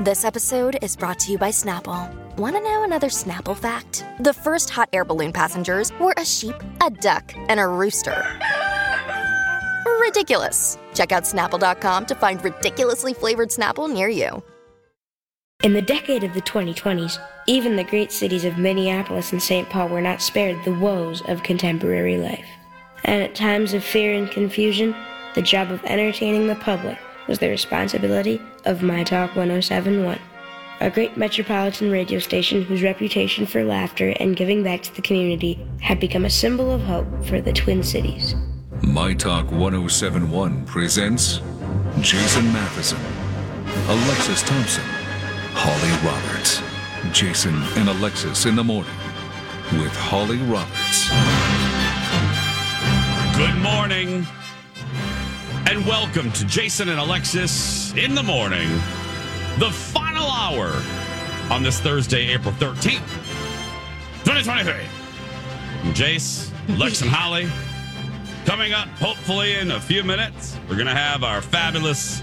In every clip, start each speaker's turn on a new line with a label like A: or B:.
A: This episode is brought to you by Snapple. Want to know another Snapple fact? The first hot air balloon passengers were a sheep, a duck, and a rooster. Ridiculous. Check out snapple.com to find ridiculously flavored Snapple near you.
B: In the decade of the 2020s, even the great cities of Minneapolis and St. Paul were not spared the woes of contemporary life. And at times of fear and confusion, the job of entertaining the public was the responsibility of My Talk 1071, a great metropolitan radio station whose reputation for laughter and giving back to the community had become a symbol of hope for the Twin Cities.
C: My Talk 1071 presents Jason Matheson, Alexis Thompson, Holly Roberts. Jason and Alexis in the morning with Holly Roberts.
D: Good morning. And welcome to Jason and Alexis in the morning, the final hour on this Thursday, April 13th, 2023. I'm Jace, Lex, and Holly. Coming up, hopefully, in a few minutes, we're going to have our fabulous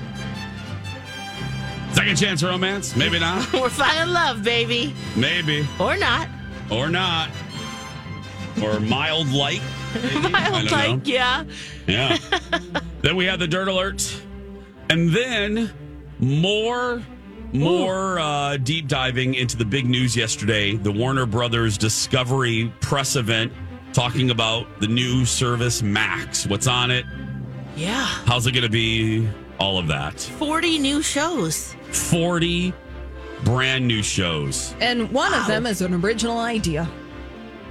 D: second chance romance. Maybe not.
E: We're finding love, baby.
D: Maybe.
E: Or not.
D: Or not. Or mild light. maybe.
E: Mild like, yeah.
D: Yeah. Then we have the dirt alert. And then more more uh, deep diving into the big news yesterday, the Warner Brothers Discovery press event talking about the new service Max. What's on it?
E: Yeah.
D: How's it going to be? All of that.
E: 40 new shows.
D: 40 brand new shows.
F: And one of them is an original idea.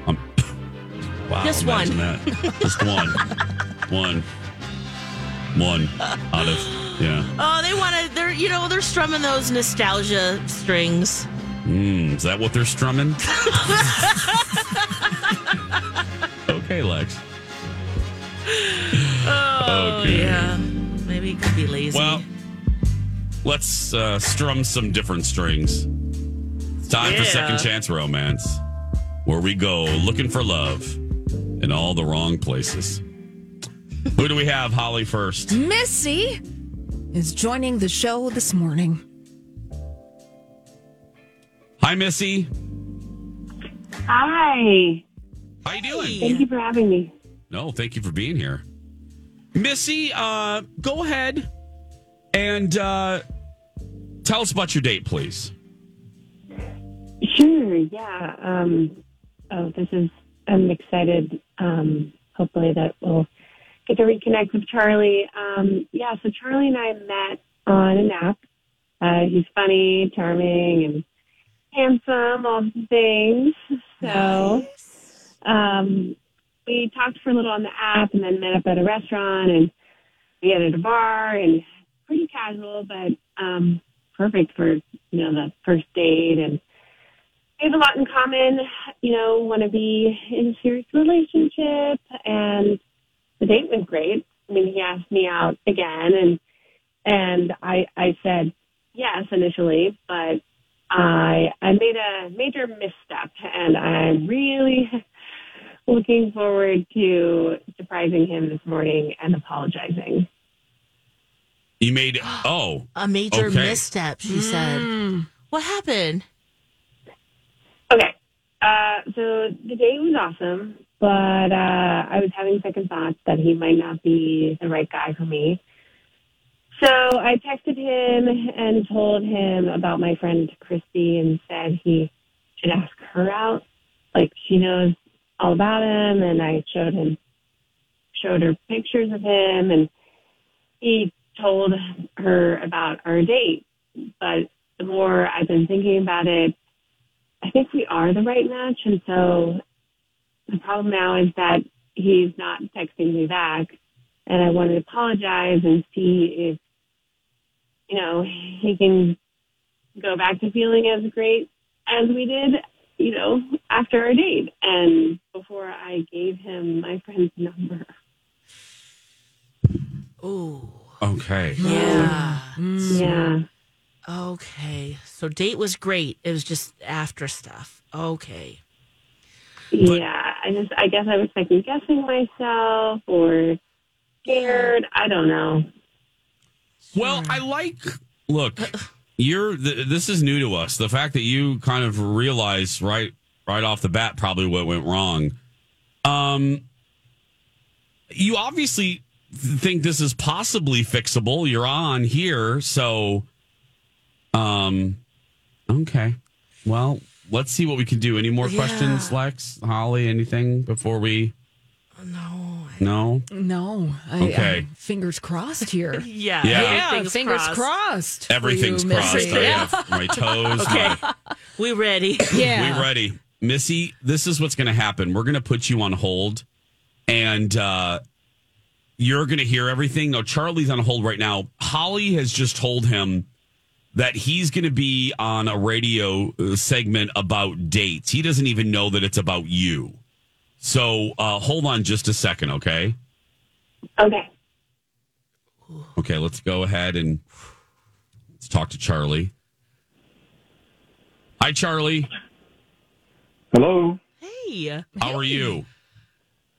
D: Um, wow.
E: Just one.
D: That. Just one. one. One out of, yeah.
E: Oh, they want to, they're, you know, they're strumming those nostalgia strings.
D: Mm, is that what they're strumming? okay, Lex.
E: Oh,
D: Okay.
E: yeah. Maybe it could be lazy.
D: Well, let's uh, strum some different strings. It's time for Second Chance Romance, where we go looking for love in all the wrong places. Who do we have, Holly, first?
F: Missy is joining the show this morning.
D: Hi, Missy.
G: Hi.
D: How you doing?
G: Thank you for having me.
D: No, thank you for being here. Missy, uh, go ahead and uh, tell us about your date, please.
G: Sure. Yeah. Um, oh, this is. I'm excited. Um, hopefully that we'll get to reconnect with Charlie. Um, yeah. So Charlie and I met on an app. Uh, he's funny, charming, and handsome. All the things. So. Um, we talked for a little on the app and then met up at a restaurant and we had at a bar and pretty casual, but um, perfect for, you know, the first date. And we have a lot in common, you know, want to be in a serious relationship. And the date was great. I mean, he asked me out again and, and I, I said yes initially, but I, I made a major misstep and I'm really looking forward to surprising him this morning and apologizing.
D: You made oh
E: a major
D: okay.
E: misstep, she said. What happened?
G: Okay. Uh, so the date was awesome, but uh, I was having second thoughts that he might not be the right guy for me. So I texted him and told him about my friend Christy and said he should ask her out. Like she knows all about him, and I showed him showed her pictures of him, and he told her about our date. But the more I've been thinking about it, I think we are the right match. And so the problem now is that he's not texting me back. And I want to apologize and see if, you know, he can go back to feeling as great as we did, you know, after our date and before I gave him my friend's number.
E: Ooh.
D: Okay.
E: Yeah.
G: Yeah. Mm.
E: Okay. So date was great. It was just after stuff. Okay.
G: yeah. I just, I guess I was second guessing myself or scared. I don't know.
D: Well, I like. Look, you're. Th- this is new to us. The fact that you kind of realize right, right off the bat, probably what went wrong. Um, you obviously think this is possibly fixable. You're on here, so. Um, okay. Well, let's see what we can do. Any more
E: Yeah.
D: questions, Lex, Holly? Anything before we?
E: No.
D: No.
F: No. I,
D: Okay.
F: I- fingers crossed here.
E: Yeah.
D: Yeah.
F: yeah,
E: everything's
F: fingers
E: crossed.
F: crossed.
D: Everything's
F: you,
D: crossed.
F: Missy.
D: I
F: Yeah.
D: my toes.
E: Okay.
D: my-
E: We ready?
F: Yeah.
D: We ready. Missy, this is what's going to happen. We're going to put you on hold and uh, you're going to hear everything. No, Charlie's on hold right now. Holly has just told him that he's going to be on a radio uh, segment about dates. He doesn't even know that it's about you. So uh, hold on just a second, okay?
G: Okay.
D: Okay, let's go ahead and let's talk to Charlie. Hi, Charlie.
H: Hello.
E: Hey.
D: How are you?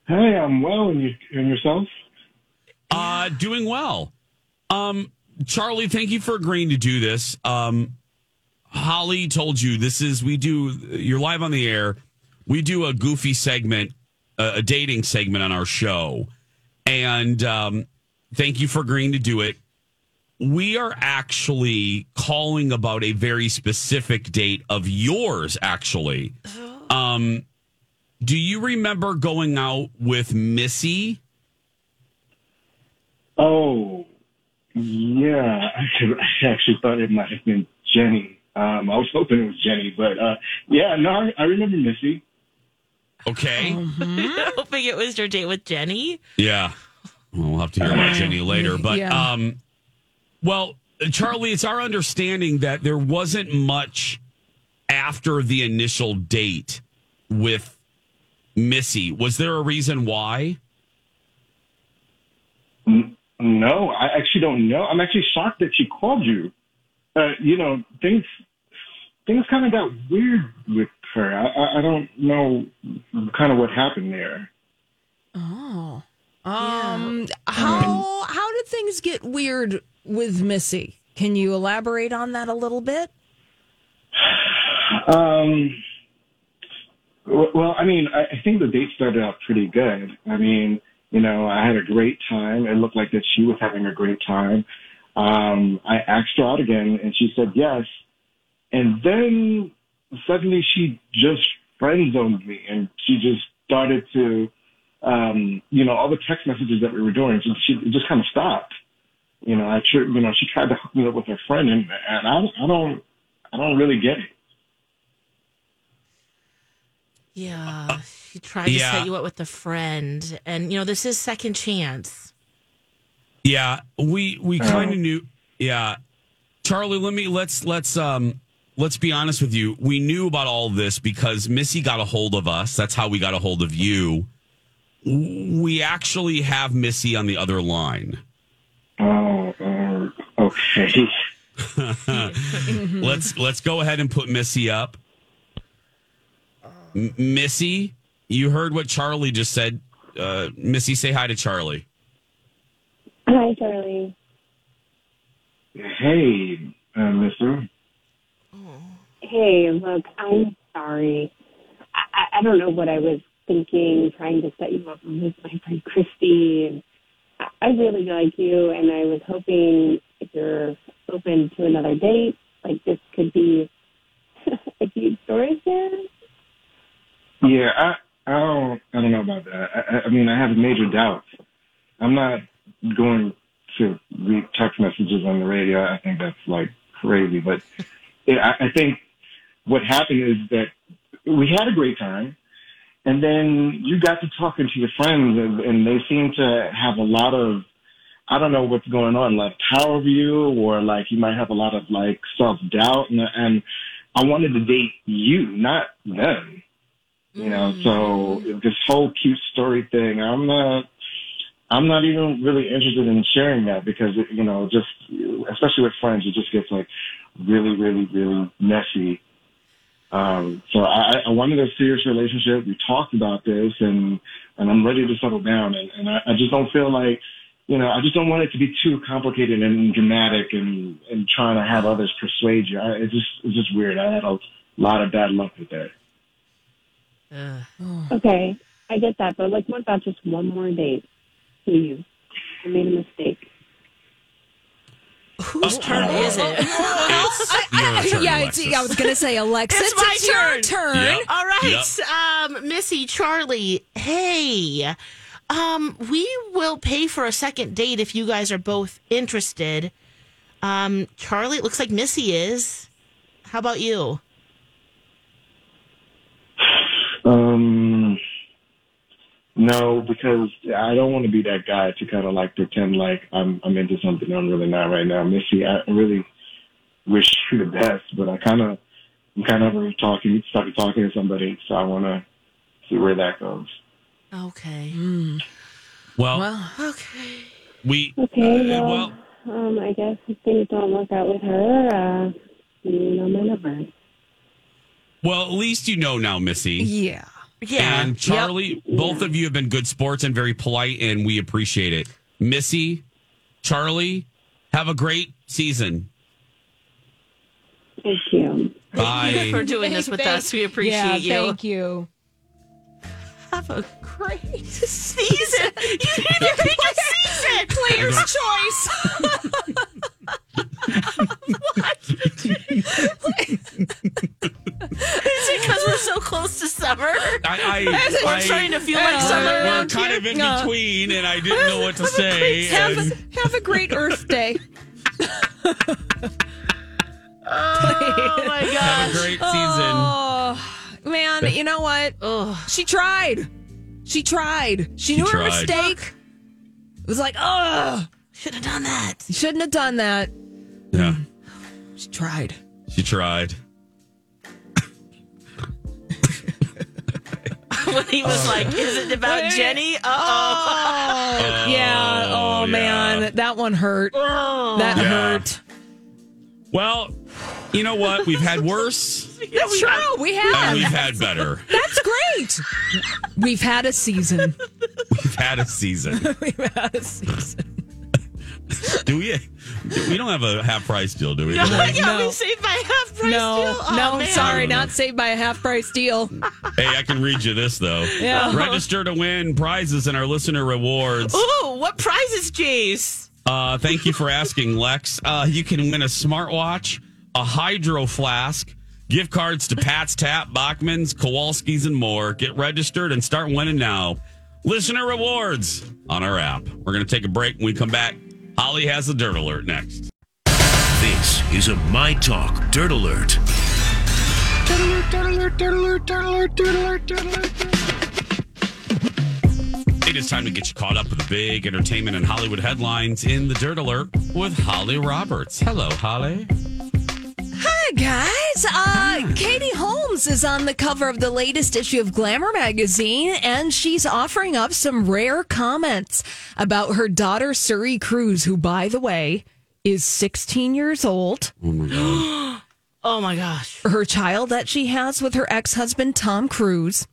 H: Hey, I'm well, and you and yourself?
D: Uh, doing well. Um, Charlie, thank you for agreeing to do this. Um, Holly told you this is we do. You're live on the air. We do a goofy segment, uh, a dating segment on our show, and um, thank you for agreeing to do it. We are actually calling about a very specific date of yours. Actually, um, do you remember going out with Missy?
H: Oh, yeah. I actually, thought it might have been Jenny. Um, I was hoping it was Jenny, but uh, yeah, no, I, I remember Missy.
D: Okay.
E: Hoping it was your date with Jenny.
D: Yeah. Well, we'll have to hear about Jenny later. But,
F: Yeah.
D: um, well, Charlie, it's our understanding that there wasn't much after the initial date with Missy. Was there a reason why?
H: N- No, I actually don't know. I'm actually shocked that she called you. Uh, you know, things things kind of got weird with her. I, I, I don't know kind of what happened there.
F: Oh. Um how how did things get weird with Missy? Can you elaborate on that a little bit?
H: Um, w- well, I mean, I, I think the date started out pretty good. I mean, you know, I had a great time. It looked like that she was having a great time. Um, I asked her out again, and she said yes. And then suddenly she just friend zoned me, and she just started to, um, you know, all the text messages that we were doing, she, she just kind of stopped. You know, I, you know, she tried to hook me up with her friend, and, and I, I don't, I don't really get it.
E: Yeah. he tried
D: yeah.
E: to set you up with a friend. And, you know, this is second chance.
D: Yeah, we we kind of knew. Yeah, Charlie, let me let's let's um let's be honest with you. We knew about all this because Missy got a hold of us. That's how we got a hold of you. We actually have Missy on the other line.
H: Oh, okay.
D: Let's let's go ahead and put Missy up. M- Missy, you heard what Charlie just said. Uh, Missy, say hi to Charlie.
G: Hi, Charlie.
H: Hey, uh, Mister.
G: Hey, look, I'm sorry. I, I, I don't know what I was thinking, trying to set you up with my friend Christy. And I, I really like you, and I was hoping if you're open to another date, like this could be a huge story here.
H: Yeah, I, I don't, I don't know about that. I, I- mean, I have major doubts. I'm not going to read text messages on the radio. I think that's like crazy. But yeah, I, I think what happened is that we had a great time, and then you got to talking to your friends, and, and they seem to have a lot of I don't know what's going on, like power you, or like you might have a lot of like self doubt, and, and I wanted to date you, not them. You know, so this whole cute story thing, I'm not, I'm not even really interested in sharing that because, you know, just, especially with friends, it just gets like really, really, really messy. Um, so I, I wanted a serious relationship. We talked about this and, and I'm ready to settle down. And, and I, I just don't feel like, you know, I just don't want it to be too complicated and dramatic and, and trying to have others persuade you. I, it's just, it's just weird. I had a lot of bad luck with that.
G: Okay, I get that, but like, what about just one more date? Please, I made a mistake.
E: Whose turn is it?
D: It's your turn,
F: yeah. I was going to say, Alexis,
E: It's my
F: your
E: turn.
F: turn.
D: Yep.
E: All right, um, Missy, Charlie, hey, um, we will pay for a second date if you guys are both interested. Um, Charlie, it looks like Missy is. How about you?
H: Um, no, because I don't want to be that guy to kind of like pretend like I'm I'm into something I'm really not right now. Missy, I really wish you the best, but I kind of I'm kind of talking started talking to somebody, so I want to see where that goes.
E: Okay.
D: Well,
F: Well,
E: Okay.
D: we
G: Okay,
D: uh,
G: well, um, I guess if things don't work out with her, uh, you know my number.
D: Well, at least you know now, Missy.
F: yeah.
E: Yeah.
D: And Charlie, both of you have been good sports and very polite, and we appreciate it. Missy, Charlie, have a great season.
G: Thank you.
E: Thank you for doing this with
F: Thank-
E: us. We appreciate
F: yeah,
E: you.
F: Thank you.
E: Have a great season. you need to pick a season.
F: Player's choice.
E: Is it because we're so close to summer?
D: I, I,
E: We're
D: I-
E: starting to feel like
F: Uh,
E: summer
D: we're
E: around
D: kind
E: here.
D: of in
F: No.
D: between, and I didn't know what to say.
F: have,
D: and-
F: a, have a great Earth Day.
E: Oh my
D: have a
E: gosh.
D: great season.
F: Oh, man, you know what?
E: Oh,
F: She tried. She tried. She, knew her
D: tried.
F: mistake. It was like, oh,
E: should have done that.
F: you shouldn't have done that.
D: Yeah,
F: She tried.
D: she tried.
E: when he was like, "Is it about Jenny?" Uh oh.
F: yeah. Oh,
D: yeah.
F: man, that one hurt. That
D: Yeah.
F: hurt.
D: Well, you know what? We've had worse,
F: That's true. We
D: and
F: have.
D: we've had better.
F: That's great. We've had a season.
D: We've had a season.
F: We've had a season.
D: Do we? We don't have a half price deal, do we?
E: No,
D: today?
E: yeah,
F: No.
E: we saved by half price
F: No,
E: deal. Oh,
F: no,
E: man.
F: sorry, not saved by a half price deal.
D: Hey, I can read you this though.
F: Yeah.
D: Register to win prizes and our listener rewards.
E: Ooh, what prizes, Jace?
D: Uh, thank you for asking, Lex. Uh, you can win a smartwatch, a hydro flask, gift cards to Pat's Tap, Bachman's, Kowalski's, and more. Get registered and start winning now. Listener rewards on our app. We're going to take a break. When we come back, Holly has the dirt alert next.
I: This is a My Talk Dirt Alert.
D: It is time to get you caught up with the big entertainment and Hollywood headlines in the dirt alert with Holly Roberts. Hello, Holly.
F: Hi, guys. Uh, Katie Holmes is on the cover of the latest issue of Glamour magazine, and she's offering up some rare comments about her daughter, Suri Cruise, who, by the way, is 16 years old.
D: Oh my god.
E: Oh my gosh.
F: Her child that she has with her ex husband, Tom Cruise.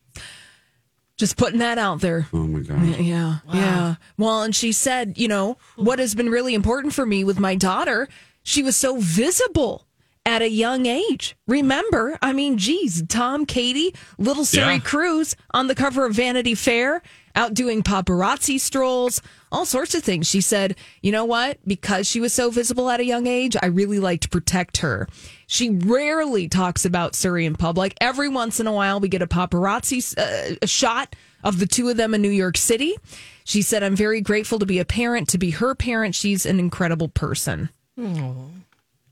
F: Just putting that out there.
D: Oh my god.
F: Yeah. Yeah. Well, and she said, you know, what has been really important for me with my daughter, she was so visible at a young age. Remember, I mean, geez, Tom, Katie, little Suri
D: Yeah.
F: Cruise on the cover of Vanity Fair, out doing paparazzi strolls, all sorts of things. She said, you know what? Because she was so visible at a young age, I really like to protect her. She rarely talks about Suri in public. Every once in a while, we get a paparazzi uh, a shot of the two of them in New York City. She said, I'm very grateful to be a parent, to be her parent. She's an incredible person.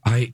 D: I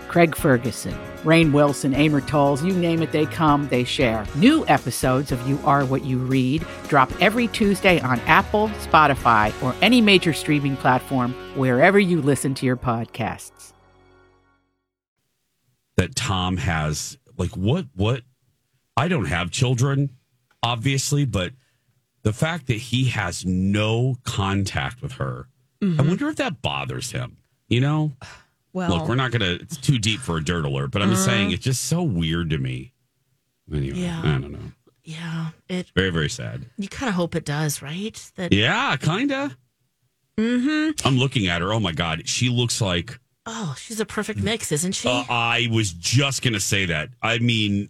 J: Craig Ferguson, Rainn Wilson, Amor Towles, you name it, they come, they share. New episodes of You Are What You Read drop every Tuesday on Apple, Spotify, or any major streaming platform wherever you listen to your podcasts.
D: that Tom has like what what I don't have children obviously but the fact that he has no contact with her I mm-hmm. wonder if that bothers him you know
F: Well,
D: look we're not gonna it's too deep for a dirt alert but I'm just saying it's just so weird to me anyway
E: Yeah.
D: I don't know
E: Yeah, it.
D: very very sad
E: You kind of hope it does, right? That
D: yeah kinda mm-hmm. I'm looking at her oh my god she looks like
E: oh, she's a perfect mix, isn't she?
D: Uh, I was just going to say that. I mean,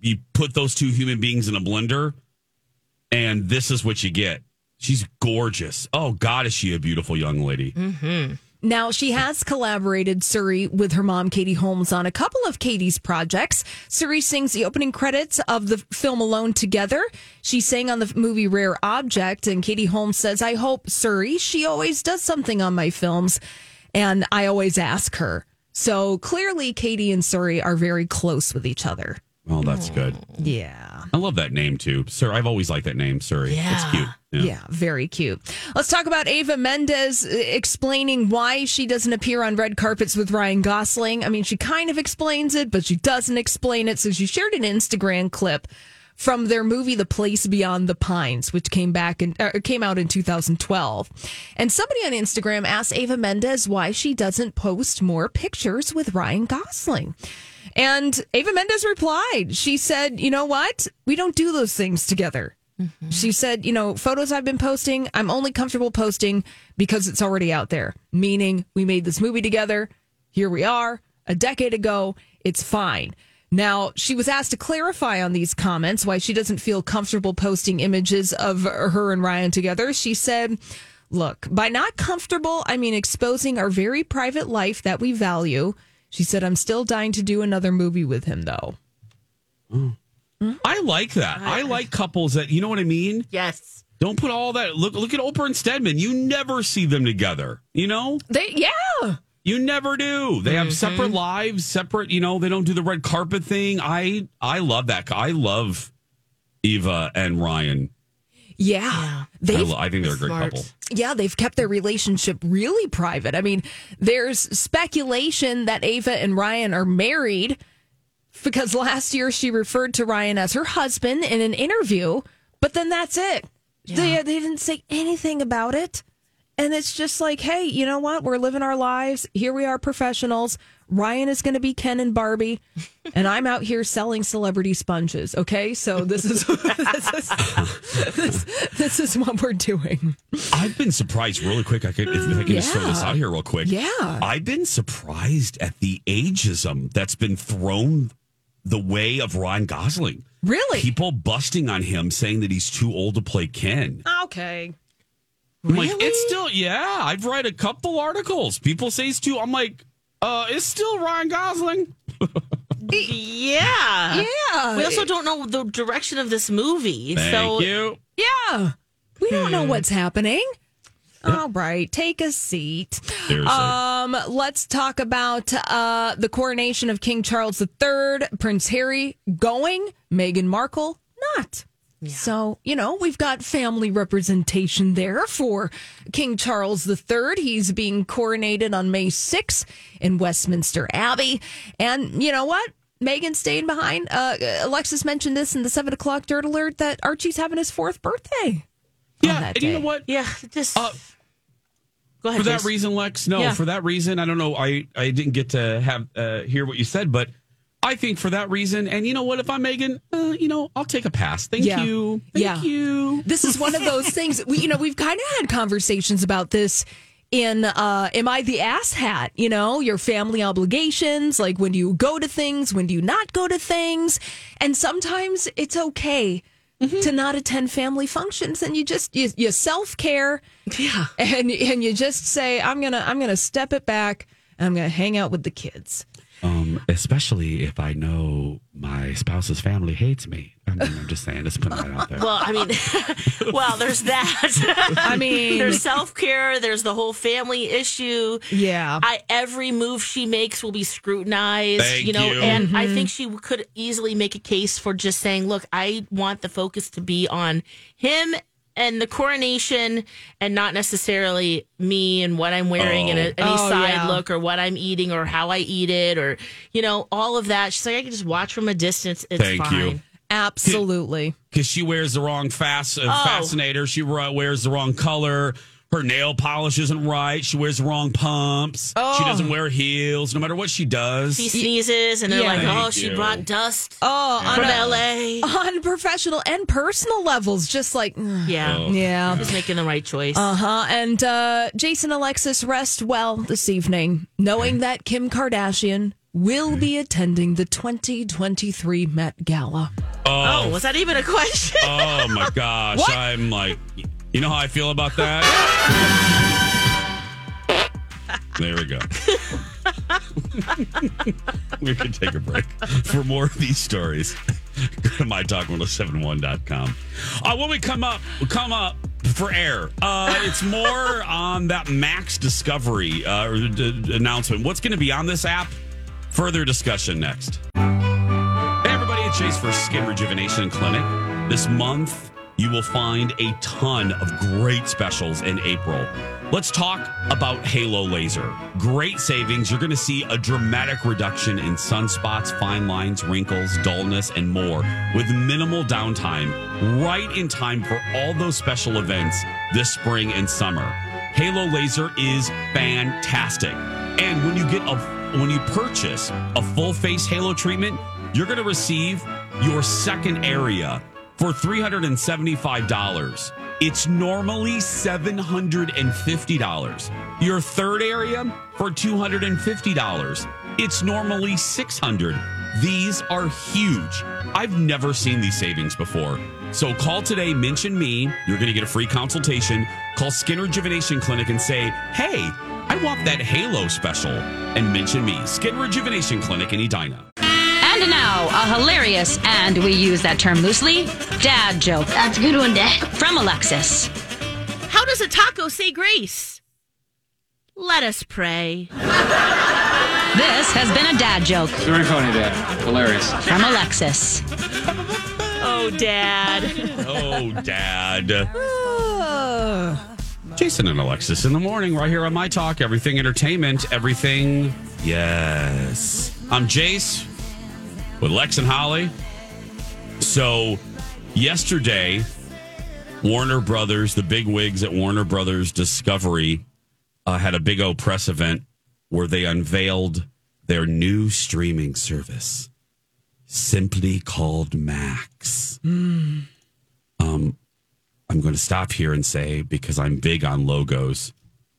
D: you put those two human beings in a blender, and this is what you get. She's gorgeous. Oh, God, is she a beautiful young lady?
E: mm-hmm.
F: Now, she has collaborated, Suri, with her mom, Katie Holmes, on a couple of Katie's projects. Suri sings the opening credits of the film Alone Together. She sang on the movie Rare Object, and Katie Holmes says, I hope Suri, she always does something on my films, and I always ask her. So clearly, Katie and Suri are very close with each other.
D: Oh, that's good.
F: Yeah.
D: I love that name too, Sir. I've always liked that name, Suri. It's
E: Yeah.
D: cute.
F: Yeah. very cute. Let's talk about Ava Mendes uh, explaining why she doesn't appear on red carpets with Ryan Gosling. I mean, she kind of explains it, but she doesn't explain it. So she shared an Instagram clip from their movie The Place Beyond the Pines, which came back and uh, came out in 2012. And somebody on Instagram asked Ava Mendes why she doesn't post more pictures with Ryan Gosling. And Ava Mendes replied, she said, "You know what? We don't do those things together." Mm-hmm. She said, you know, photos I've been posting, I'm only comfortable posting because it's already out there. Meaning, we made this movie together. Here we are, a decade ago. It's fine. Now, she was asked to clarify on these comments why she doesn't feel comfortable posting images of her and Ryan together. She said, Look, by not comfortable, I mean exposing our very private life that we value. She said, I'm still dying to do another movie with him, though. Mm. Mm-hmm.
D: I like that. I like couples that, you know what I mean?
E: Yes.
D: Don't put all that. Look, look at Oprah and Stedman. You never see them together. You know?
F: They, yeah.
D: You never do. They have mm-hmm. separate lives, separate. You know, they don't do the red carpet thing. I I love that. I love Eva and Ryan.
F: Yeah.
D: I,
F: They've
D: lo- I think they're a great
E: Smart.
D: couple.
F: yeah, they've kept their relationship really private. I mean, there's speculation that Ava and Ryan are married because last year she referred to Ryan as her husband in an interview, but then that's it. They, they didn't say anything about it. And it's just like, hey, you know what? We're living our lives. Here we are, professionals. Ryan is going to be Ken and Barbie, and I'm out here selling celebrity sponges. Okay, so this is this is, this, this is what we're doing.
D: I've been surprised really quick. I could, if I can just throw this out here real quick.
F: Yeah.
D: I've been surprised at the ageism that's been thrown the way of Ryan Gosling.
F: Really?
D: People busting on him saying that he's too old to play Ken.
F: Okay.
D: I'm like, it's still, yeah. I've read a couple articles. People say he's too. I'm like, uh, it's still Ryan Gosling.
E: Yeah.
F: Yeah.
E: We also don't know the direction of this movie.
D: Thank
E: so
D: you.
F: Yeah. We don't know what's happening. All right, take a seat.
D: Seriously.
F: Um, let's talk about uh, the coronation of King Charles III, Prince Harry going, Meghan Markle not. So, you know, we've got family representation there for King Charles III. He's being coronated on May 6th in Westminster Abbey. And you know what? Meghan staying behind. Uh, Alexis mentioned this in the seven o'clock dirt alert that Archie's having his fourth birthday.
D: yeah,
F: that
D: and you know what?
E: yeah, just
D: Uh,
E: Go ahead.
D: for that
E: Jace.
D: reason, Lex. No,
E: Yeah.
D: for that reason, I don't know. I I didn't get to have uh, hear what you said, but I think for that reason, and you know what? If I'm Meghan, uh, you know, I'll take a pass. Thank
F: Yeah.
D: you. Thank
F: yeah.
D: you.
F: This is one of those things. We, you know, we've kind of had conversations about this in uh am I the ass hat? You know, your family obligations, like when do you go to things, when do you not go to things? And sometimes it's okay Mm-hmm. to not attend family functions and you just you, you self-care.
E: Yeah.
F: And and you just say I'm to I'm going to step it back and I'm going to hang out with the kids.
D: Um, especially if I know my spouse's family hates me. I mean, I'm just saying, just putting that out there.
E: Well, I mean, well, there's that.
F: I mean-
E: there's self care. There's the whole family issue.
F: Yeah.
E: I every move she makes will be scrutinized.
D: Thank
E: you know,
D: you.
E: and I
F: Mm-hmm.
E: think she could easily make a case for just saying, "Look, I want the focus to be on him." And the coronation, and not necessarily me and what I'm wearing, and a, any
F: Oh,
E: side
F: yeah.
E: look, or what I'm eating, or how I eat it, or you know, all of that. She's like, I can just watch from a distance. It's
D: Thank
E: fine.
D: you.
F: Absolutely.
D: because she wears the wrong fast, uh,
E: Oh.
D: fascinator. She wears the wrong color. Her nail polish isn't right. She wears the wrong pumps. She
F: Oh.
D: doesn't wear heels, no matter what she does.
E: She sneezes, and they're
F: Yeah.
E: like,
D: Thank
E: "Oh, she
D: you.
E: brought dust
F: Oh, on
E: from
F: a-
E: LA."
F: on professional and personal levels, just like.
E: Yeah,
D: Oh.
F: yeah.
E: just making the right choice.
F: Uh huh. And uh, Jason Alexis rest well this evening, knowing that Kim Kardashian will be attending the 2023 Met Gala.
E: oh, was that even a question?
D: Oh my gosh.
F: What?
D: I'm like, you know how I feel about that? there we go. we can take a break. For more of these stories, go to mytalk1071.com. Uh, when we come up, we come up for air. Uh, it's more on that Max Discovery uh, d- announcement. What's going to be on this app? Further discussion next. Hey, everybody, it's Chase for Skin Rejuvenation Clinic. This month, you will find a ton of great specials in April. Let's talk about Halo Laser. Great savings. You're going to see a dramatic reduction in sunspots, fine lines, wrinkles, dullness, and more with minimal downtime, right in time for all those special events this spring and summer. Halo Laser is fantastic. And when you get a when you purchase a full face halo treatment, you're going to receive your second area for $375. It's normally $750. Your third area for $250. It's normally 600. These are huge. I've never seen these savings before. So call today, mention me. You're going to get a free consultation. Call Skin Rejuvenation Clinic and say, hey, I want that Halo special. And mention me, Skin Rejuvenation Clinic in Edina.
K: And now, a hilarious, and we use that term loosely, dad joke. That's a good one, Dad. From Alexis.
E: How does a taco say grace? Let us pray.
K: This has been a dad joke.
L: Very funny, Dad. Hilarious.
K: From Alexis.
E: Oh, Dad.
D: Oh, Dad. Jason and Alexis in the morning, right here on My Talk. Everything entertainment, everything. Yes. I'm Jace with Lex and Holly. So, yesterday, Warner Brothers, the big wigs at Warner Brothers Discovery, uh, had a big O press event where they unveiled their new streaming service, simply called Max. Um, I'm going to stop here and say because I'm big on logos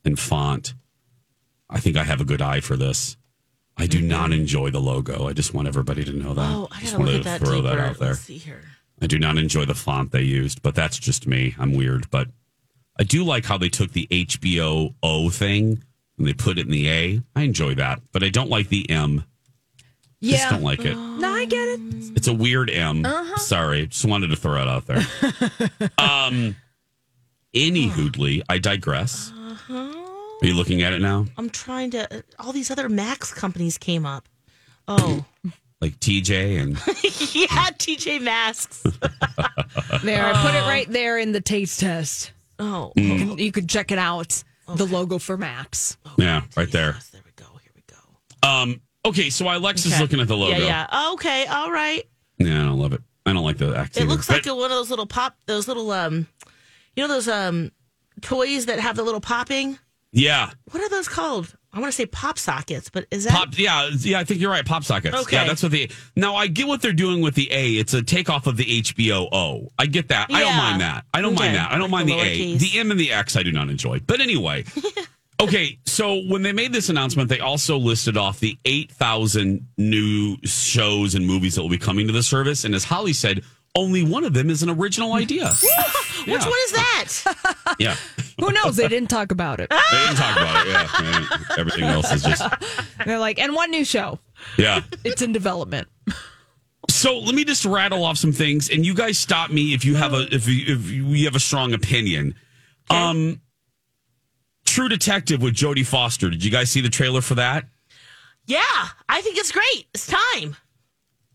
D: and font. I think I have a good eye for this. I do not enjoy the logo. I just want everybody to know that.
E: Oh, I
D: just wanted to
E: that
D: throw
E: deeper.
D: that out there.
E: Let's see here.
D: I do not enjoy the font they used, but that's just me. I'm weird, but I do like how they took the HBO O thing and they put it in the A. I enjoy that, but I don't like the M.
F: Yeah.
D: Just don't like it.
F: No, I get it.
D: It's a weird M.
F: Uh-huh.
D: Sorry, just wanted to throw it out there. um, any hoodly, I digress. Are you looking at it now?
E: I'm trying to. All these other Max companies came up. Oh,
D: Like TJ and
E: yeah, TJ Maxx.
F: There, I put it right there in the taste test.
E: Oh,
D: Mm.
F: you, can, you could check it out. The logo for Max.
D: yeah, right there. There we go. Here we go. Um. Okay, so Alexa's
E: Okay.
D: looking at the logo.
E: Yeah, yeah. Okay, all right.
D: Yeah, I don't love it. I don't like the act.
E: It
D: either.
E: looks
D: But-
E: like a, one of those little pop, those little um, you know those um, toys that have the little popping.
D: Yeah.
E: What are those called? I want to say pop sockets, but is that
D: Pop, yeah, yeah, I think you're right. Pop sockets.
E: Okay.
D: Yeah, that's what the. Now I get what they're doing with the A. It's a takeoff of the HBO O. I get that. I don't mind that. I don't
E: Okay.
D: mind that. I don't
E: Like
D: mind
E: the
D: the A.
E: lowercase.
D: The M and the X I do not enjoy. But anyway, okay. So when they made this announcement, they also listed off the eight thousand new shows and movies that will be coming to the service. And as Holly said, only one of them is an original idea.
E: Which
D: Yeah.
E: one is that?
D: yeah.
F: Who knows? They didn't talk about it.
D: They didn't talk about it. Yeah. Everything else is just
F: They're like, and one new show.
D: yeah.
F: It's in development.
D: So let me just rattle off some things, and you guys stop me if you have a if you, if you have a strong opinion. Um, True Detective with Jodie Foster. Did you guys see the trailer for that?
E: yeah, I think it's great. It's time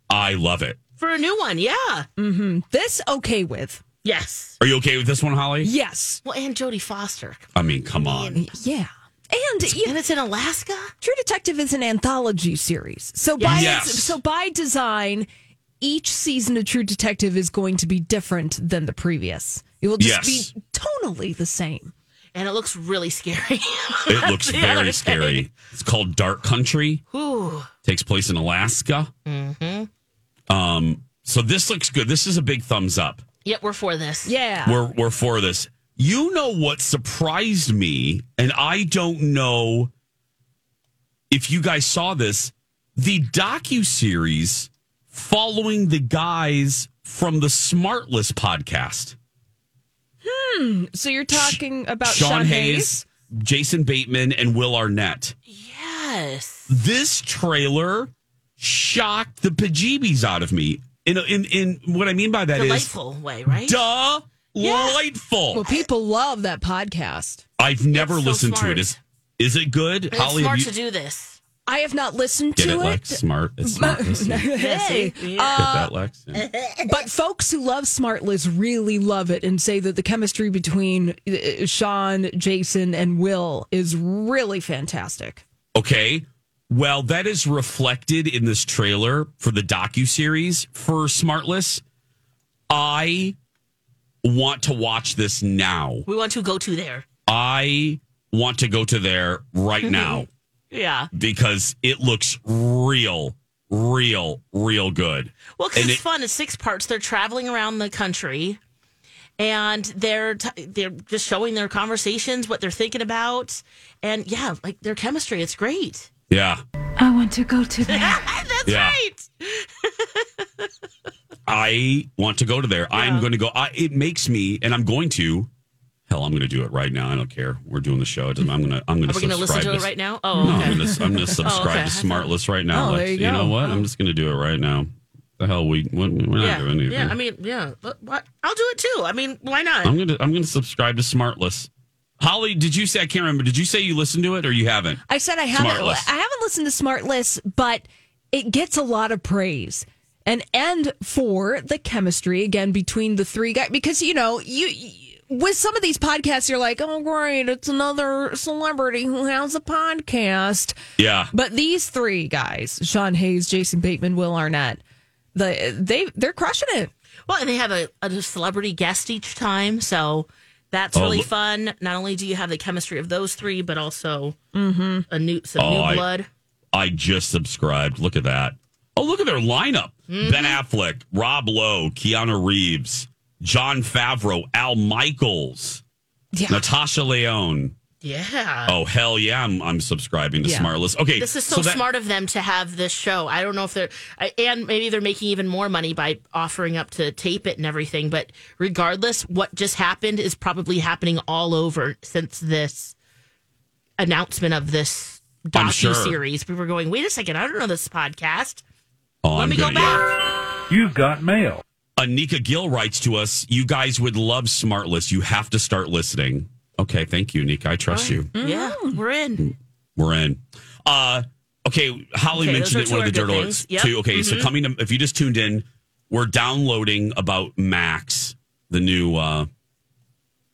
D: I love it.
E: For a new one. Yeah.
F: Mm-hmm. This okay with?
E: Yes.
D: Are you okay with this one, Holly?
F: Yes.
E: Well, and Jodie Foster.
D: I mean, come on.
F: Yeah. And
E: and it's in Alaska.
F: True Detective is an anthology series. So by
D: Yes.
F: so by design, each season of True Detective is going to be different than the previous. It will just
D: Yes.
F: be tonally the same.
E: And it looks really scary.
D: It looks very scary. It's called Dark Country.
E: Ooh.
D: Takes place in Alaska.
E: Mm-hmm.
D: Um, so this looks good. This is a big thumbs up.
E: Yep, we're for this.
F: Yeah.
D: We're we're for this. You know what surprised me, and I don't know if you guys saw this. The docu series following the guys from the Smartless podcast.
F: Hmm. So you're talking about
D: Sean,
F: Sean,
D: Hayes, Jason Bateman, and Will Arnett.
E: Yes.
D: This trailer shocked the bejeebies out of me. In in in what I mean by that is
E: Delightful way, right?
D: Duh delightful.
F: Well, people love that podcast.
D: I've never
E: so
D: listened to it. Is is it good?
E: It's
D: Holly,
E: smart
D: have
E: to do this.
F: I have not listened
D: get
F: to
D: it,
F: it.
D: Lex? Smart. It's smart. Listen. Get
F: hey,
E: Yeah.
F: uh,
D: that, Lex. Yeah.
F: but folks who love Smartless really love it and say that the chemistry between uh, Sean, Jason, and Will is really fantastic.
D: Okay. Well, that is reflected in this trailer for the docu series for Smartless. I want to watch this now.
E: We want to go to there.
D: I want to go to there right now
E: Yeah.
D: because it looks real, real, real good.
E: Well, because it's
D: it-
E: fun. It's six parts. They're traveling around the country, and they're t- they're just showing their conversations, what they're thinking about, and yeah, like their chemistry. It's great.
D: Yeah.
M: I want to go to there.
E: That's
D: Yeah.
E: right.
D: I want to go to there. I'm going to go. I, it makes me, and I'm going to. Hell, I'm going to do it right now. I don't care. We're doing the show. It doesn't- I'm going to. I'm going
E: Are
D: to
E: we going to listen
D: subscribe
E: to it right now? Oh,
D: No,
E: okay.
D: I'm going oh, to. I'm going to subscribe
E: okay.
D: to Smartless right now.
F: Oh,
D: Lex.
F: there you
D: know what? I'm oh. just going to do it right now. The hell we we're not
E: yeah,
D: doing anything.
E: yeah. I mean, yeah. But what? I'll do it too. I mean, why not?
D: I'm gonna I'm gonna subscribe to Smartless. Holly, did you say I can't remember? Did you say you listened to it or you haven't?
F: I said I haven't.
D: Smartless.
F: I haven't listened to Smart Smartless, but it gets a lot of praise. And and for the chemistry again between the three guys, because you know you. you- with some of these podcasts, you're like, oh, great, it's another celebrity who has a podcast.
D: Yeah.
F: But these three guys, Sean Hayes, Jason Bateman, Will Arnett, the they they're crushing it.
E: Well, and they have a, a celebrity guest each time, so that's
D: Oh,
E: really
D: look-
E: fun. Not only do you have the chemistry of those three, but also
F: Mm-hmm.
E: a new some
D: Oh,
E: new
D: I-
E: blood.
D: I just subscribed. Look at that. Oh, look at their lineup.
E: Mm-hmm.
D: Ben Affleck, Rob Lowe, Keanu Reeves, Jon Favreau, Al Michaels, Natasha Lyonne.
E: Yeah.
D: Oh hell yeah, I'm I'm subscribing to
E: Yeah.
D: Smartless. Okay,
E: This is so,
D: that-
E: smart of them to have this show. I don't know if they're, and maybe they're making even more money by offering up to tape it and everything. But regardless, what just happened is probably happening all over since this announcement of this
D: I'm
E: docu
D: sure.
E: series. We were going, wait a second, I don't know this podcast.
D: Oh,
E: Let
D: I'm
E: me go
D: gonna-
E: back.
D: You've got mail. Anika Gill writes to us, you guys would love Smartless. You have to start listening. Okay, thank you, Nick. I trust you.
E: Yeah, we're in.
D: We're in. Uh okay, Holly
E: Okay,
D: mentioned it one of the dirt alerts.
E: Yep.
D: too. Okay, so
E: Mhm.
D: coming to if you just tuned in, we're downloading about Max, the new uh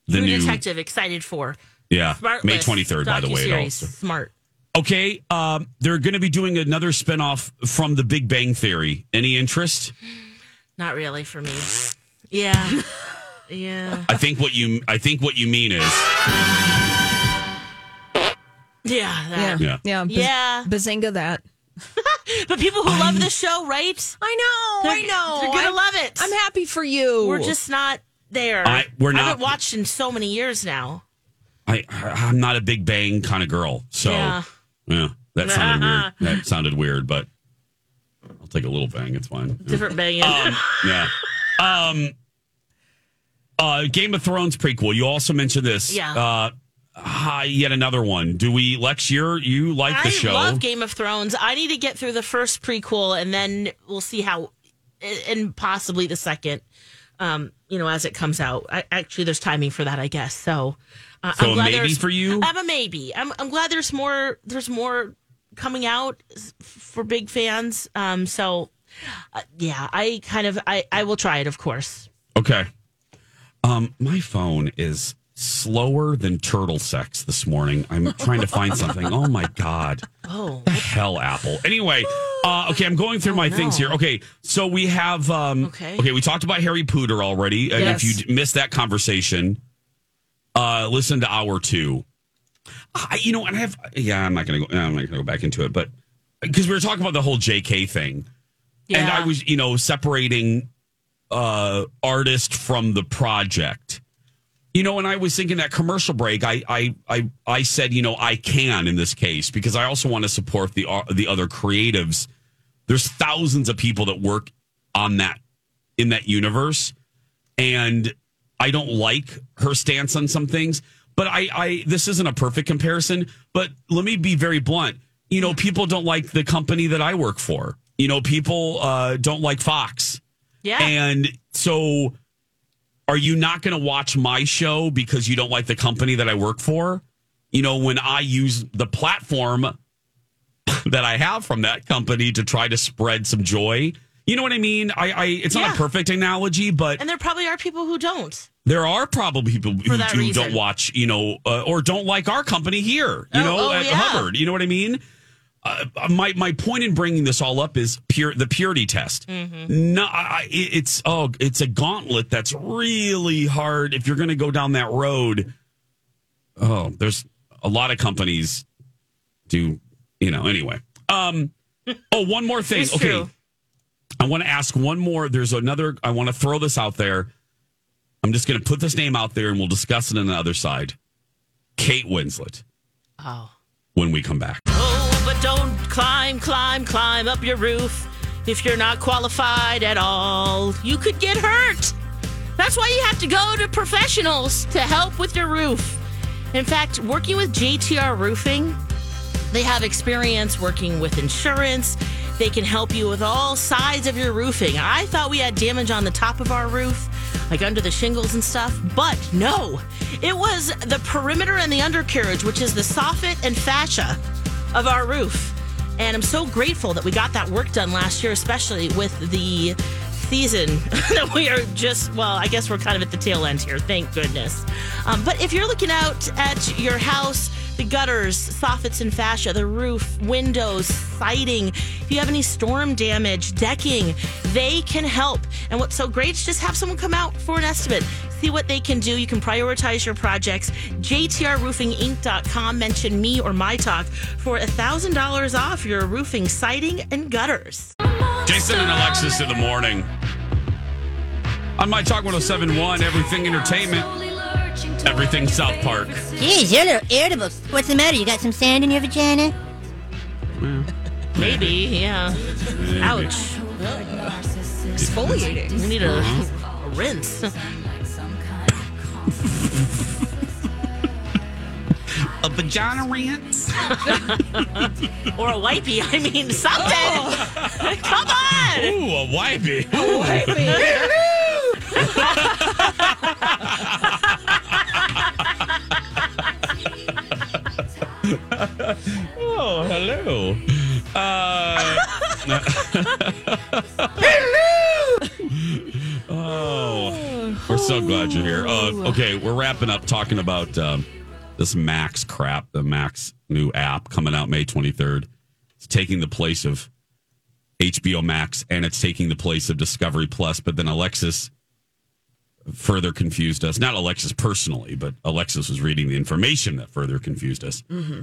D: the
E: True
D: new
E: detective excited for.
D: yeah, May 23rd by the way it
E: docuseries.
D: also.
E: Smart.
D: Okay, um, they're going to be doing another spinoff from The Big Bang Theory. Any interest?
E: Not really for me. Yeah. yeah.
D: I think what you I think what you mean is
E: Yeah,
F: Yeah,
E: that.
D: Yeah.
F: yeah, Baz-
E: Yeah.
F: Bazinga that.
E: But people who love the show, right?
F: I know, I
E: They're-
F: know.
E: They're gonna
F: I'm-
E: love it.
F: I'm happy for you.
E: We're just not there.
D: I- we're
E: I
D: not-
E: haven't watched in so many years now.
D: I I'm not a big bang kind of girl, so
E: Yeah.
D: yeah, that sounded weird. That sounded weird, but I'll take a little bang. It's fine.
E: Different bang.
D: Um, yeah. Um. Uh, Game of Thrones prequel. You also mentioned this.
E: Yeah.
D: Uh, hi, yet another one. Do we, Lex? You're you like the show?
E: I love Game of Thrones. I need to get through the first prequel, and then we'll see how, and possibly the second. Um, you know, as it comes out. I, actually, there's timing for that, I guess. So, uh,
D: So
E: I'm glad
D: maybe
E: there's-
D: for you?
E: I'm a maybe. I'm I'm glad there's more. There's more coming out for big fans. Um, so uh, yeah, I kind of I I will try it, of course.
D: Okay. Um, my phone is slower than turtle sex this morning. I'm trying to find something. Oh my god.
E: Oh,
D: the hell, Apple. Anyway, uh, okay, I'm going through my things here. Okay, so we have. Um,
E: Okay.
D: Okay, we talked about Harry Pooter already. And
E: Yes.
D: if you missed that conversation, uh, listen to hour two. I, you know, and I have. Yeah, I'm not gonna go. I'm not gonna go back into it, but because we were talking about the whole J.K. thing, and I was, you know, separating uh artist from the project. You know, when I was thinking that commercial break, I I I I said, you know, I can in this case because I also want to support the uh, the other creatives. There's thousands of people that work on that in that universe, and I don't like her stance on some things. But I I this isn't a perfect comparison. But let me be very blunt. You know, people don't like the company that I work for. You know, people uh, don't like Fox.
E: Yeah.
D: And so are you not going to watch my show because you don't like the company that I work for? You know, when I use the platform that I have from that company to try to spread some joy. You know what I mean? I, I it's not
E: Yeah.
D: a perfect analogy, but
E: and there probably are people who don't.
D: there are probably people who, don't watch, you know, uh, or don't like our company here, you
E: Oh,
D: know,
E: oh,
D: at
E: yeah.
D: Hubbard. You know what I mean? Uh, my my point in bringing this all up is pure the purity test.
E: Mm-hmm.
D: No, I, I- it's oh, it's a gauntlet that's really hard if you're going to go down that road. Oh, there's a lot of companies do, you know. Anyway, um, oh, one more thing. Okay,
E: true.
D: I want to ask one more. There's another. I want to throw this out there. I'm just going to put this name out there, and we'll discuss it on the other side. Kate Winslet.
E: Oh.
D: When we come back.
E: But don't climb, climb, climb up your roof if you're not qualified at all. You could get hurt. That's why you have to go to professionals to help with your roof. In fact, working with JTR Roofing, they have experience working with insurance. They can help you with all sides of your roofing. I thought we had damage on the top of our roof, like under the shingles and stuff, but no. It was the perimeter and the undercarriage, which is the soffit and fascia of our roof. And I'm so grateful that we got that work done last year, especially with the season that we are just, well, I guess we're kind of at the tail end here. Thank goodness. Um, but if you're looking out at your house, the gutters, soffits and fascia, the roof, windows, siding, if you have any storm damage, decking, they can help. And what's so great is just have someone come out for an estimate. See what they can do. You can prioritize your projects. JTRRoofingInc.com. Mention me or my talk for $1,000 off your roofing, siding, and gutters.
D: Jason and Alexis in the morning. On my talk 1071, everything entertainment, everything South Park.
N: Geez, you're a little irritable. What's the matter? You got some sand in your vagina?
E: Maybe, yeah. Ouch.
F: Exfoliating.
E: We need a,
D: Uh-huh.
E: a rinse.
D: A vagina rinse?
E: or a wipey. I mean, something. Come on.
D: Ooh, a wipey. Ooh, a wipey. oh, hello. Uh, oh, we're so glad you're here. Uh, okay, we're wrapping up talking about um, this Max crap, the Max new app coming out May 23rd. It's taking the place of HBO Max and it's taking the place of Discovery Plus. But then Alexis further confused us. Not Alexis personally, but Alexis was reading the information that further confused us.
E: Mm-hmm.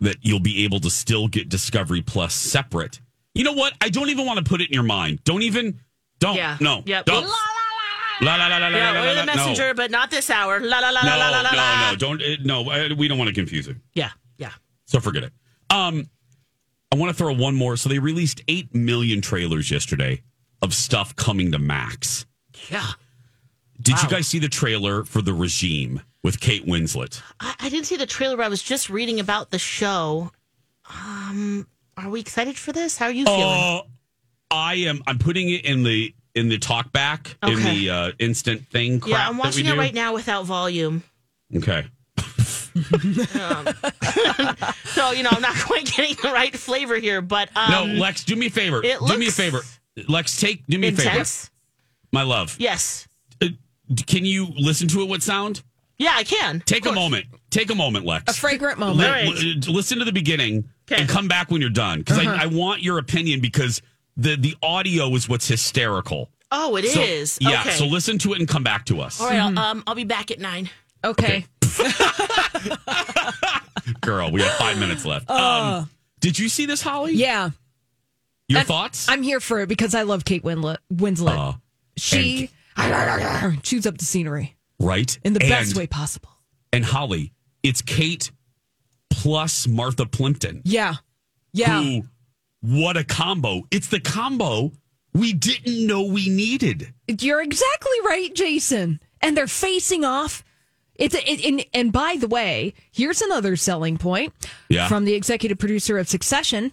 D: That you'll be able to still get Discovery Plus separate. You know what? I don't even want to put it in your mind. Don't even. Don't.
E: Yeah.
D: No.
E: Yep.
D: Don't. La la la la la
E: Yeah,
D: la
E: we're
D: la
E: the
D: la.
E: messenger,
D: No.
E: but not this hour. La la la
D: No,
E: la la la
D: no, no, don't. uh, No, uh, we don't want to confuse it.
E: Yeah, yeah.
D: So forget it. Um, I want to throw one more. So they released eight million trailers yesterday of stuff coming to Max.
E: Yeah.
D: Did you guys see the trailer for The Regime with Kate Winslet?
E: I, I didn't see the trailer, I was just reading about the show. Um, are we excited for this? How are you feeling?
D: Oh, I am. I'm putting it in the in the talk back in the uh, instant thing. Crap
E: yeah, I'm
D: that
E: watching it
D: do.
E: right now without volume.
D: Okay.
E: So, you know, I'm not quite getting the right flavor here, but um,
D: no, Lex, do me a favor.
E: it
D: Do me a favor. Lex, take. Do me a favor.
E: intense.
D: My love.
E: Yes.
D: Uh, can you listen to it with sound?
E: Yeah, I can.
D: Take a moment. Take a moment, Lex.
F: A fragrant moment.
D: Li-
E: All right.
D: li- listen to the beginning
E: Okay.
D: and come back when you're done because
F: Uh-huh.
D: I, I want your opinion because the the audio is what's hysterical.
E: Oh, it is.
D: So, yeah.
E: Okay.
D: So listen to it and come back to us,
E: All right, I'll, um, I'll be back at nine.
F: Okay.
D: girl. We have five minutes left. um, did you see this, Holly?
F: Yeah.
D: Your
F: And
D: thoughts?
F: I'm here for it because I love Kate Winslet. Winslet.
D: Uh,
F: she chews up the scenery
D: right
F: in the best
D: And-
F: way possible.
D: And Holly, it's Kate plus Martha Plimpton.
F: Yeah. Yeah.
D: Who, what a combo! It's the combo we didn't know we needed.
F: You're exactly right, Jason. And they're facing off. It's it, and, and by the way, here's another selling point
D: Yeah.
F: from the executive producer of Succession.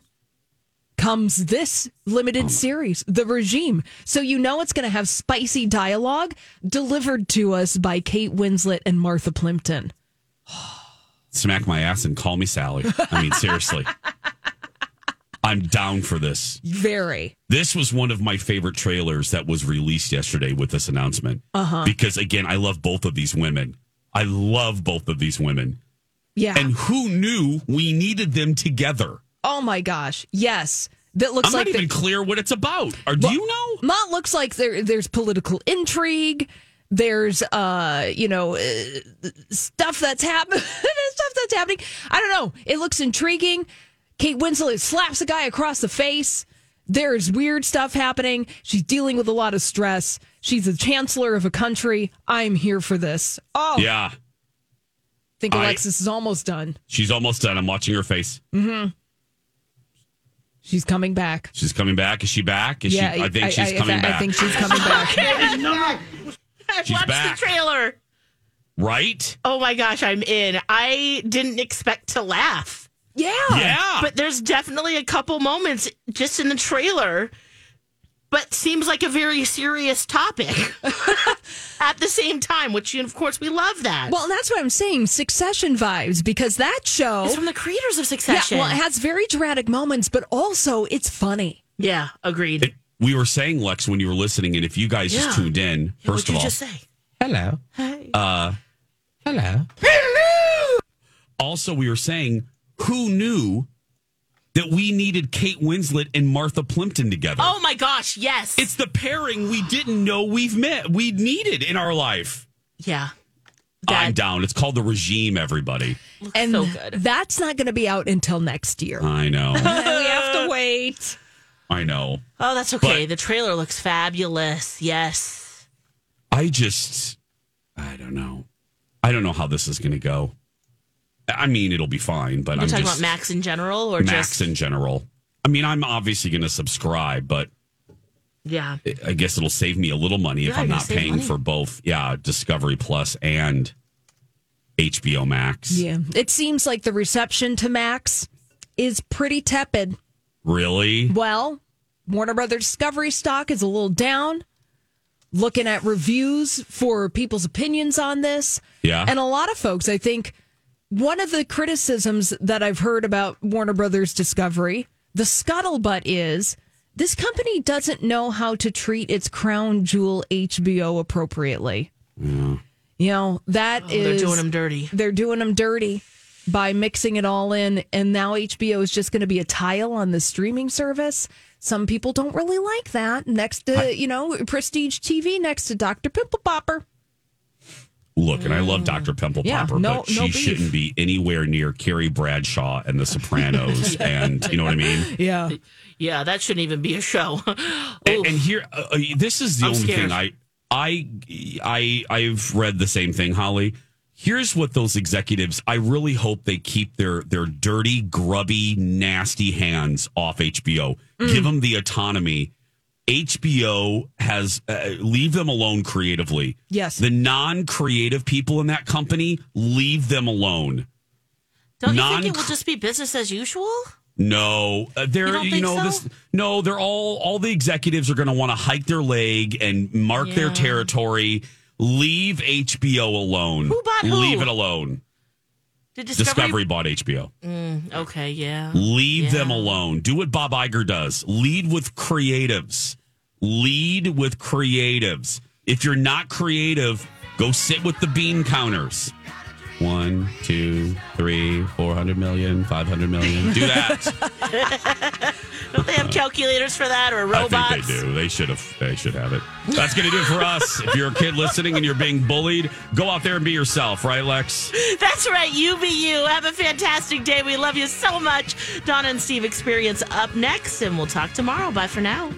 F: Comes this limited series, The Regime. So you know it's going to have spicy dialogue delivered to us by Kate Winslet and Martha Plimpton.
D: Smack my ass and call me Sally. I mean, seriously. I'm down for this.
F: Very.
D: This was one of my favorite trailers that was released yesterday with this announcement.
F: Uh-huh.
D: Because again, I love both of these women. I love both of these women.
F: Yeah.
D: And who knew we needed them together?
F: Oh my gosh. Yes. That looks
D: I'm
F: like
D: not
F: the-
D: even clear what it's about. Or do you know?
F: Not looks like there there's political intrigue. There's uh you know uh, stuff that's happening. stuff that's happening. I don't know. It looks intriguing. Kate Winslet slaps a guy across the face. There's weird stuff happening. She's dealing with a lot of stress. She's the chancellor of a country. I'm here for this. Oh,
D: Yeah.
F: I think
D: I-
F: Alexis is almost done.
D: She's almost done. I'm watching her face.
F: Mm-hmm. She's coming back.
D: She's coming back. Is she back? Is
F: yeah,
D: she I think she's
F: I,
D: coming
F: I,
D: back.
F: I think she's coming back.
E: I
D: She's
E: watched
D: back.
E: the trailer.
D: right?
E: Oh my gosh, I'm in. I didn't expect to laugh.
F: Yeah.
D: Yeah.
E: But there's definitely a couple moments just in the trailer, but seems like a very serious topic at the same time, which, of course, we love that.
F: Well, that's what I'm saying. Succession vibes because that show
E: it's from the creators of Succession.
F: Yeah, well, it has very dramatic moments, but also it's funny.
E: yeah, agreed.
D: It- we were saying, Lex, when you were listening, and if you guys just tuned in,
E: Yeah,
D: first
E: what'd you
D: of all,
E: just say?
D: hello.
E: Hey.
D: Uh, hello. Also, we were saying, who knew that we needed Kate Winslet and Martha Plimpton together?
E: Oh my gosh, yes.
D: It's the pairing we didn't know we've met, we needed in our life.
E: yeah.
D: I'm down. It's called The Regime, everybody.
F: and
E: so good.
F: that's not going to be out until next year.
D: I know.
F: we have to wait.
D: I know.
E: Oh, that's okay.
D: But-
E: the trailer looks fabulous. Yes.
D: I just, I don't know. I don't know how this is going to go. I mean, it'll be fine, but
E: You're
D: I'm
E: talking
D: just
E: about Max in general or
D: Max
E: just.
D: in general. I mean, I'm obviously going to subscribe, but
E: yeah.
D: I guess it'll save me a little money if I'm not paying
E: money.
D: for both. Yeah, Discovery Plus and HBO Max.
F: Yeah. It seems like the reception to Max is pretty tepid.
D: Really?
F: Well, Warner Brothers Discovery stock is a little down. Looking at reviews for people's opinions on this.
D: Yeah.
F: And a lot of folks, I think, one of the criticisms that I've heard about Warner Brothers Discovery, the scuttlebutt is this company doesn't know how to treat its crown jewel HBO appropriately. You know, that
E: Oh,
F: is
E: they're doing them dirty.
F: They're doing them dirty by mixing it all in. And now HBO is just going to be a tile on the streaming service. Some people don't really like that. Next to, you know, prestige TV next to Dr. Pimple Popper.
D: Look, and I love Dr. Pimple
F: Yeah,
D: Popper,
F: no-
D: but she
F: no
D: shouldn't be anywhere near Carrie Bradshaw and The Sopranos, and you know what I mean.
F: Yeah.
E: Yeah, that shouldn't even be a show.
D: And, and here, uh, uh, this is the
E: I'm
D: only
E: scared.
D: thing I, I, I, I've read the same thing, Holly. Here's what those executives. I really hope they keep their their dirty, grubby, nasty hands off HBO.
F: Mm.
D: Give them the autonomy. HBO has uh, leave them alone creatively.
F: Yes.
D: The non-creative people in that company leave them alone.
E: Don't you think it will just be business as usual?
D: No, uh, they're
E: You don't
D: you,
E: think
D: know
E: so?
D: this. No, they're all all the executives are going to want to hike their leg and mark their
E: Yeah.
D: territory. Leave HBO alone.
E: Who bought who?
D: Leave it alone.
E: Did
D: Discovery,
E: Discovery?
D: bought HBO.
E: Mm, okay, yeah.
D: Leave
E: Yeah.
D: them alone. Do what Bob Iger does. Lead with creatives. Lead with creatives. If you're not creative, go sit with the bean counters. One, two, three, four hundred million, five hundred million. Do that.
E: Don't they have calculators for that or
D: I
E: robots?
D: think they do. They should have. They should have it. That's going to do it for us. If you're a kid listening and you're being bullied, go out there and be yourself, right, Lex?
E: That's right. You be you. Have a fantastic day. We love you so much. Donna and Steve Experience up next, and we'll talk tomorrow. Bye for now.